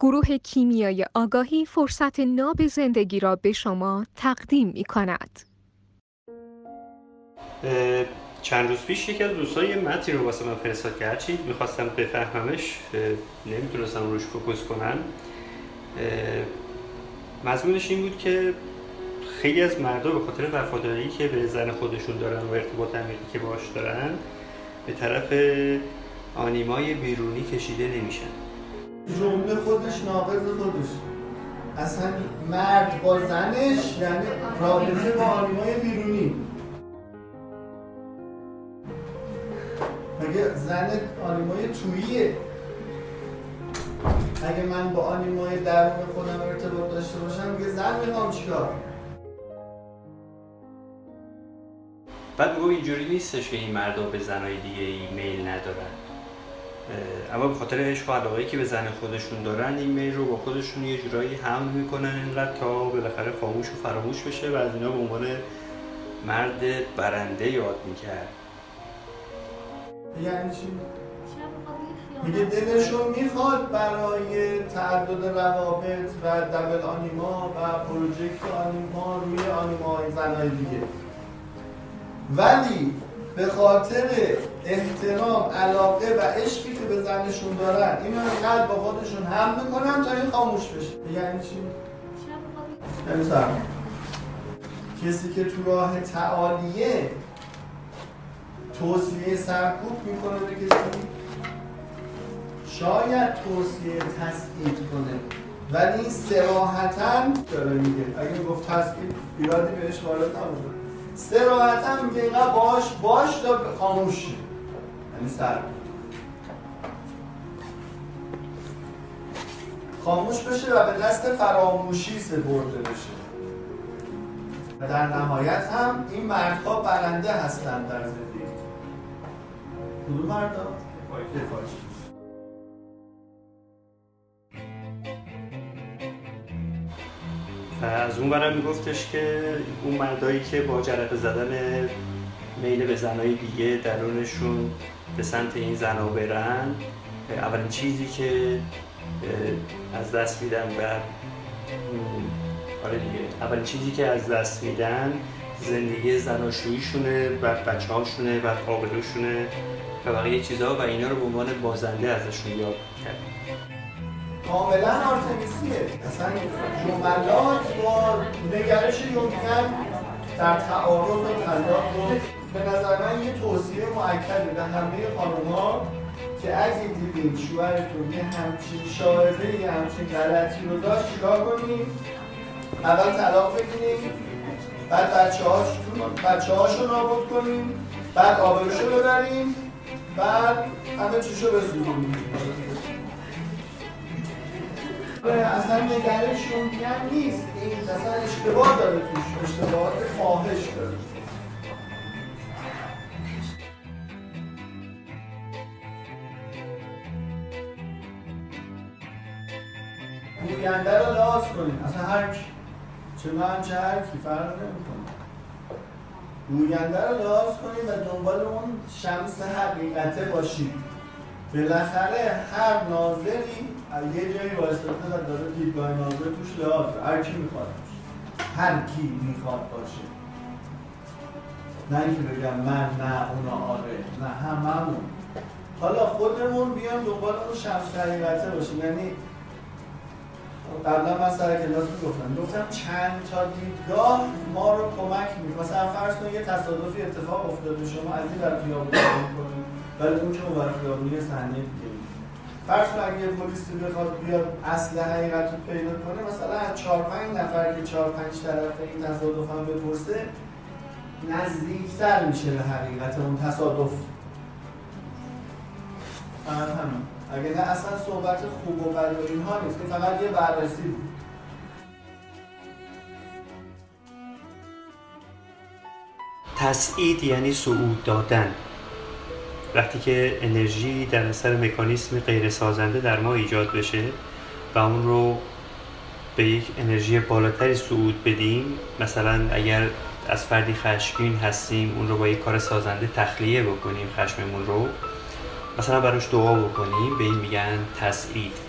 گروه کیمیای آگاهی فرصت ناب زندگی را به شما تقدیم می کند. چند روز پیش یکی از دوستان یه متنی رو واسه من فرستاد که هرچی می‌خواستم بفهممش نمی‌تونستم روش فوکوس کنم مضمونش این بود که خیلی از مردا به خاطر وفاداری که به زن خودشون دارن و ارتباط عمیقی که باش دارن به طرف آنیمای بیرونی کشیده نمیشن خودش ناقض خودش. اصلا مرد با زنش یعنی رابطه با آنیمای بیرونی. مگه زن آنیمای توییه؟ اگه من با آنیمای درون خودم ارتباط داشته باشم میگه زن می‌خوام چیکار؟ بعد میگو اینجوری نیستش که این مردا به زنهای دیگه ای میل ندارن. اما به خاطر عشق و علاقه که به زن خودشون دارن این میل رو با خودشون یه جورایی حمل می‌کنن اینقدر تا بالاخره خاموش و فراموش بشه و از اینا به عنوان مرد برنده یاد می‌کرد. یعنی چی؟ میگه دلشون می‌خواد برای تعدد روابط و دبل آنیما و پروژکت آنیما روی آنیما زنهای دیگه. ولی به خاطر احترام علاقه و عشقی که به زنشون دارن اینو اینقدر با خودشون هم می‌کنن تا این خاموش بشه. یعنی چی؟ یعنی کسی که تو راه تعالیه توصیه سرکوب می‌کنه به کسی؟ شاید توصیه تسعید کنه. ولی سراحتا داره میگه. اگه گفت تسعید ایرادی بهش وارد نبوده. سراحتا میگه اینقدر باش باش تا خاموش یعنی خاموش بشه و به دست فراموشی سپرده بشه. و در نهایت هم این مردها برنده هستند در زندگی. کدوم مردا؟ و از اون برم میگفتش که اون مردایی که با جرقه زدن میل به زنهای دیگه درونشون به سمت این زنها برن. اولین چیزی که از دست میدن و آره دیگه. اولین چیزی که از دست میدن زندگی زناشوییشونه و بچه هاشونه و قابلوشونه و بقیه چیزها و اینا رو به عنوان بازنده ازشون یاد کرد کاملا آرتمیسیه. اصلا جملات با نگرش یونگن در تعارض و رو به نظر من یه توصیه معکده به همه خانوما که اگه دیدین شوهرتون یه همچین شاهده یه همچین غلطی رو داشت چیکار کنیم؟ اول طلاق بگیریم بعد بچه, هاش هاشو نابود کنیم بعد آبروشو ببریم بعد همه چیشو بسودیم اصلا نگرش ممکن نیست. این اصلا اشتباه داره توش. اشتباهات فاحش داره. گوینده رو لحاظ کنیم. اصلا هر کی چه من چه هر کی فرق نمی‌کنه. گوینده رو لحاظ کنیم و دنبال اون شمس حقیقته باشیم. بالاخره هر ناظری یه جایی واسطه و داره دیدگاه ناظر توش لحاظ هر کی می‌خواد باشه. هر کی می‌خواد باشه. نه اینکه بگم من نه اونا آره نه هممون. حالا خودمون بیان دنبال اون شمس حقیقته باشیم. یعنی قبلا من سر کلاس می‌گفتم. گفتم چند تا دیدگاه ما رو کمک می‌کنه. مثلا فرض کنید یه تصادفی اتفاق افتاده شما از این بر خیابون کنید ولی اون که اون یه صحنه دیگه فرض کنید اگه پلیسی بخواد بیاد اصل حقیقت رو پیدا کنه مثلا از 4 5 نفر که 4 5 طرف این تصادف هم بپرسه نزدیکتر میشه به حقیقت اون تصادف. فقط همین اگه نه اصلا صحبت خوب و بد و اینها نیست که فقط یه بررسی بود. تسعید یعنی صعود دادن. وقتی که انرژی در اثر مکانیسم غیر سازنده در ما ایجاد بشه و اون رو به یک انرژی بالاتری صعود بدیم مثلا اگر از فردی خشمگین هستیم اون رو با یک کار سازنده تخلیه بکنیم خشممون رو مثلا براش دعا بکنیم به این میگن تسعید.